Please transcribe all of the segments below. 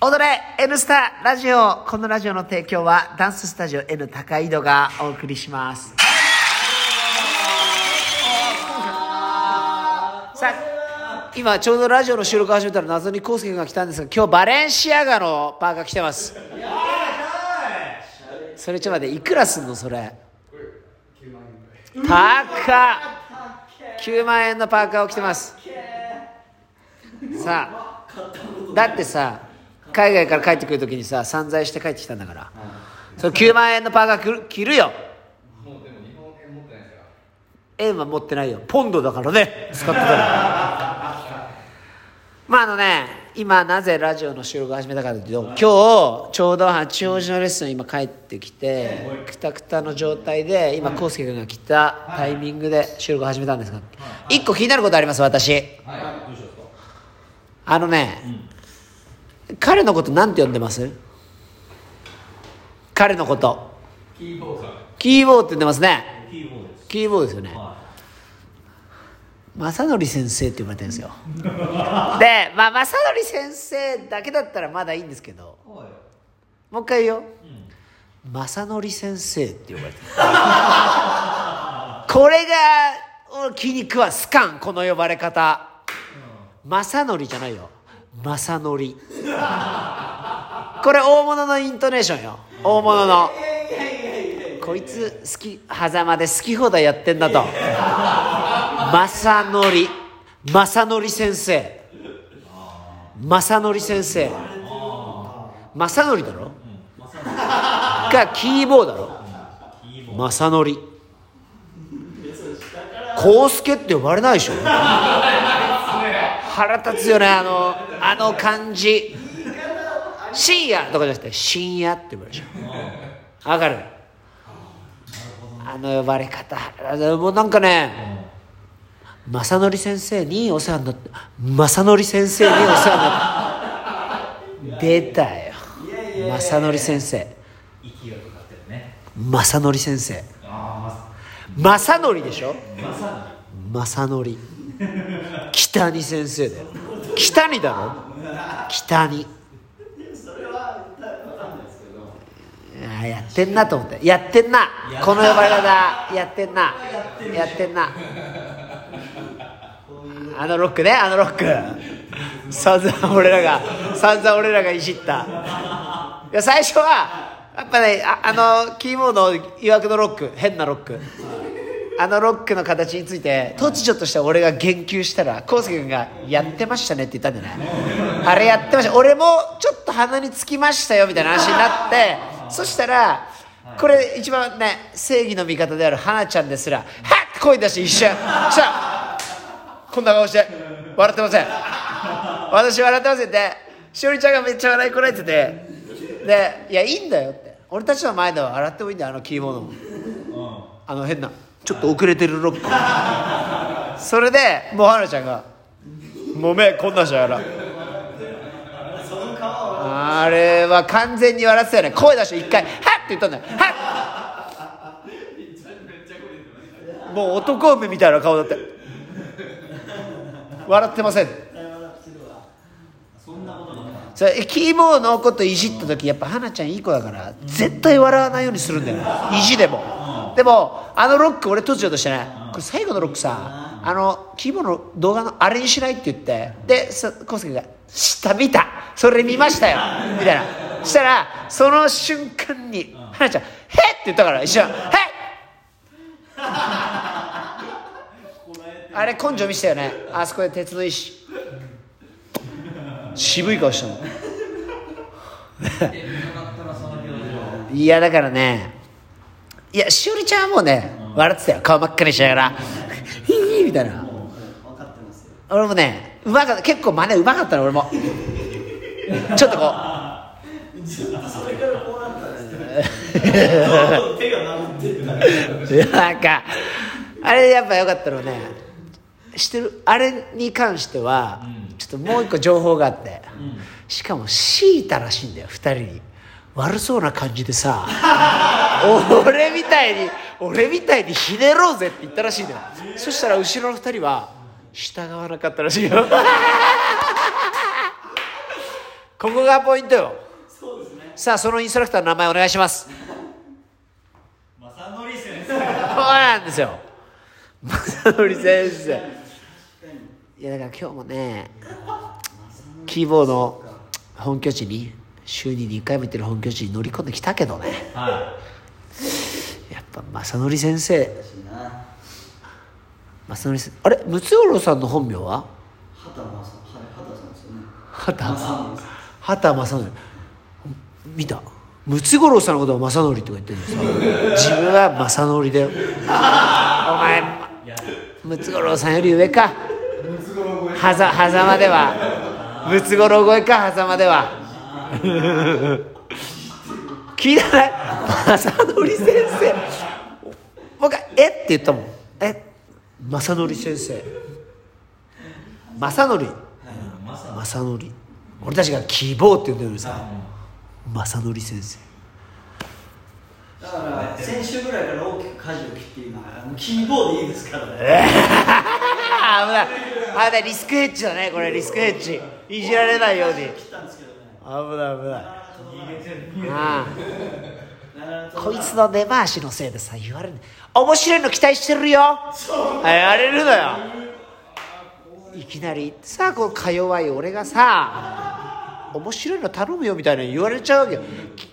踊れ N スタラジオ。このラジオの提供はダンススタジオ N 高井戸がお送りします。さあ今ちょうどラジオの収録始めたら謎に康介君が来たんですが今日バレンシアガのパーカー着てます。それちょっと待っていくらすんのそれ？高っ。9万円のパーカーを着てます。さあだってさ海外から帰ってくるときにさ散財して帰ってきたんだから、その9万円のパーカー着るよ。円は持ってないよ。ポンドだからね。使ってたら まああのね今なぜラジオの収録を始めたかというと今日ちょうど八王子のレッスン今帰ってきてくたくたの状態で今康介君が来たタイミングで収録を始めたんですが。一個気になることあります私。あのね、彼のことなんて呼んでます？彼のこと。キーボードキーボーって呼んでますね。キーボードですキーボーですよね。は正則先生って呼ばれてるんですよ。でまあ正則先生だけだったらまだいいんですけど。もう一回言う。よ、正則先生って呼ばれてる。これが気に食わすかんこの呼ばれ方。正則じゃないよ正則。これ大物のイントネーションよ。大物の。こいつ好き狭間で好き放題やってんだと。正則。正則先生。正則先生。正則だろ？がキーボーだろ？正則。康介って呼ばれないでしょ？腹立つよねあのあの感じ。深夜とかじゃなくて深夜って呼ばれるでしょわかる？あの呼ばれ方もうなんかね正則先生にお世話になって正則先生にお世話になって出たよ。正則先生。正則先生。あ正則でしょ？正則北に先生だよ。北にだろ？北に。あーやってんなと思って。やってんな。この呼ばれ方。やってんな。やってんな。あのロックね。あのロック。散々俺らが散々俺らがいじった。いや最初はやっぱねああのキーボードいわくのロック。変なロック。あのロックの形について突如として俺が言及したら康介君が「やってましたね」って言ったんじゃないあれやってました。俺もちょっと鼻につきましたよみたいな話になってそしたらこれ一番ね正義の味方である花ちゃんですら「はっ!」って声出して一瞬。したらこんな顔して笑ってません。私笑ってませんってしおりちゃんがめっちゃ笑いこらえててで「いやいいんだよ」って。俺たちの前では笑ってもいいんだよあのキーボードも。あの変な。ちょっと遅れてるロック。それでもう花ちゃんが「もう目こんなんじゃやら」あれは完全に笑ってたよね。声出して一回「はっ!」って言ったんだよ「はっ!」もう男梅みたいな顔だった笑ってません。それキーボーのこといじった時やっぱ花ちゃんいい子だから絶対笑わないようにするんだよ。意地でも。でもあのロック俺突如としてねこれ最後のロックさあのキーボードの動画のあれにしないって言って。でさ康介が「下見た。それ見ましたよ」みたいな。そしたらその瞬間に花ちゃん「へっ!」って言ったから一緒。に「へっ!」あれ根性見せたよね。あそこで鉄の石。渋い顔したの。いやだからねいやしおりちゃんはもうね笑ってたよ。顔真っ赤にしながら「ヒー」みたいな。俺もねうまかった。結構真似うまかったの俺も。ちょっとこう。なんかあれやっぱよかったのねしてる？あれに関しては、ちょっともう一個情報があって、しかも強いたらしいんだよ二人に。悪そうな感じでさ 俺みたいに俺みたいにひねろうぜって言ったらしいんだよ。そしたら後ろの二人は従わなかったらしいよ。ここがポイントよ。そうですね。さあそのインストラクターの名前お願いします。正則先そうなんですよ。正則先生。いやだから今日もねキーボード本拠地に週に2回も行ってる本拠地に乗り込んできたけどね。生はやっぱ正則先生。正則あれ？ムツゴロウさんの本名は？畑正畑さんですよね。畑正則。見た？ムツゴロウさんのことは正則とか言ってるんですよ自分は正則だよ。お前ムツゴロウさんより上か？はざ狭間では。ムツゴロウ超えか？狭間では。聞いてない？正則先生。僕は「えっ?」て言ったもん「え正則先生。正則。正則。俺たちが希望って言ってるのにさ正則先生。だから先週ぐらいから大きく舵を切って今キーボードいいですからね。危ない。危ないリスクヘッジだねこれリスクヘッジ。いじられないように。危ない危ない。あなあこいつの根回しのせいでさ言われる。面白いの期待してるよ。あ言われるのよ。いきなりさあこのか弱い俺がさ面白いの頼むよみたいな言われちゃうわけよ。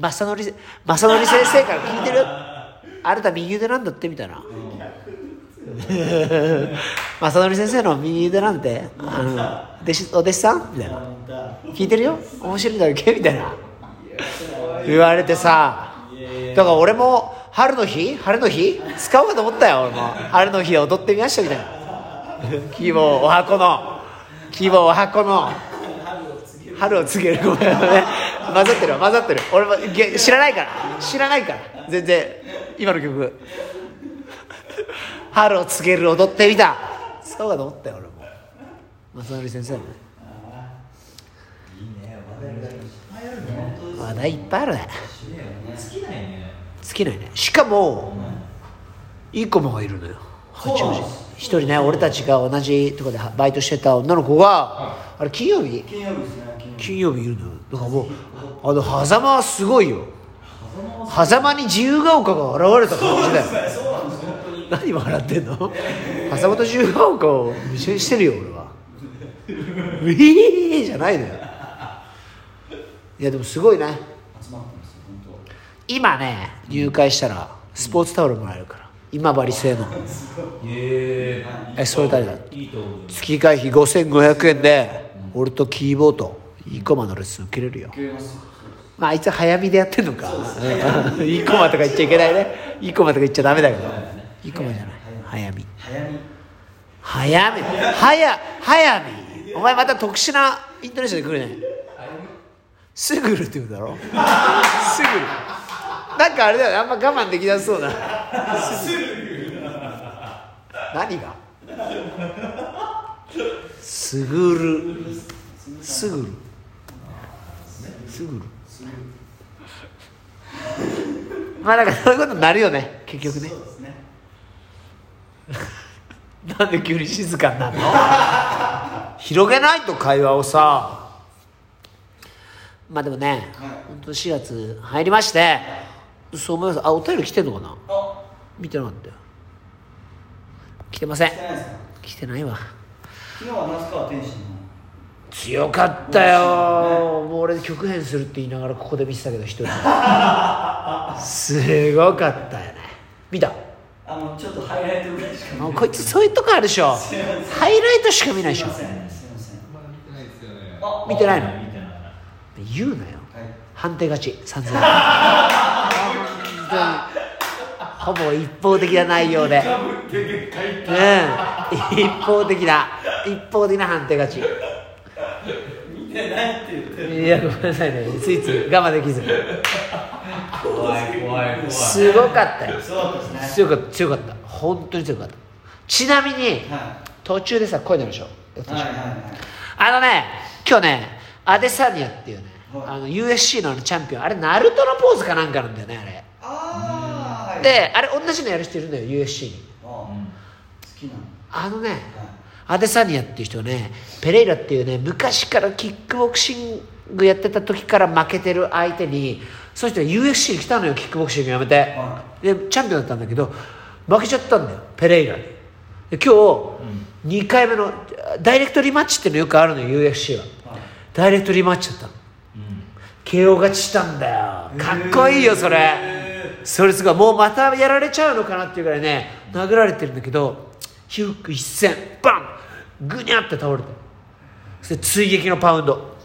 正則正則先生から聞いてるあなた右腕なんだってみたいな。正則先生の右腕なんてあの弟子お弟子さんみたいな。聞いてるよ。面白いんだっけみたいな。言われてさだから俺も春の日晴れの日使おうかと思ったよ俺も。晴れの日踊ってみましたみたいな。キーボーお箱のキーボーお箱の。春を告げる。ごめんね。混ざってるわ混ざってる。俺もげ知らないから。知らないから。全然今の曲。春を告げる踊ってみた。そうかと思ったよ俺も。正則先生もね。話題いっぱいあるね尽きないね。尽きないね。しかも、いい子もがいるのよ。八王子。一人ね俺たちが同じとこでバイトしてた女の子が、あれ金曜日？金曜日ですね金曜日。いるのよ。だからもうあの狭間はすごいよ。狭間に自由が丘が現れた感じだよ。何笑ってんの？狭間と自由が丘を一緒にしてるよ俺は。ウィーじゃないのよ。いやでもすごいね今ね入会したらスポーツタオルもらえるから。今治製の。ええそれ誰だ。月会費5500円で俺とキーボード e コマのレッスン受けれるよ。まああいつ早見でやってんのか。e コマとか言っちゃいけないね。e コマとか言っちゃダメだけど。e コマじゃない。早見早見早早見お前また特殊なイントネーションで来るね。すぐるって言うだろ。すぐ。るなんかあれだよね。あんま我慢できなそうな。何が？すぐる。すぐる。すぐる。まあなんかそういうことになるよね。結局ね。ね。なんで急に静かになるの？広げないと会話をさ。まあでもね、はい。本当4月入りましてそう思います。あお便り来てんのかな？あ。見てなかったよ。来てません。来てないわ。昨日は那須川天心の。強かったよ。もう俺曲変するって言いながらここで見てたけど一人で。すごかったよね。見た？あのちょっとハイライトぐらいしか見もうこいつそういうとこあるでしょ。ハイライトしか見ないでしょ。すいませんません。まだ見てないですよね。あ。見てないの？見て言うなよ。はい。判定勝ち3000円 ほぼ一方的な内容で、うん、一方的な一方的な判定勝ち。見てないって言ってるいやごめんなさいね。ついつい我慢できず。怖い怖い怖い。すごかったよ。ね。強かった強かった。本当に強かった。ちなみには途中でさ声出るでしょ？いはいはいはい。あのね今日ねアデサニアっていうね、はいあの USC のあのチャンピオン。あれナルトのポーズかなんかなんだよねあれ。ああはいであれ同じのやる人いるのよ USC に。あ好きなの。あのねはい。アデサニアっていう人はねペレイラっていうね昔からキックボクシングやってた時から負けてる相手にその人が UFC に来たのよキックボクシングやめて、はでチャンピオンだったんだけど負けちゃったんだよペレイラに。で今日、2回目のダイレクトリマッチっていうのよくあるのよ UFC は、ダイレクトリマッチだったの KO 勝ちしたんだよ。かっこいいよそれ。それすごいもうまたやられちゃうのかなっていうぐらいね殴られてるんだけどヒュック一戦バン！グニャって倒れてそして追撃のパウンド。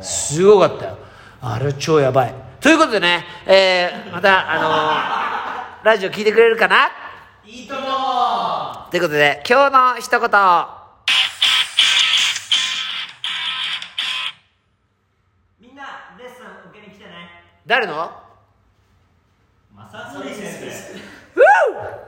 すごかったよ。あれ超やばい。ということでね、えーまたあのーラジオ聞いてくれるかな？いいともということで今日の一言誰の？正則先生。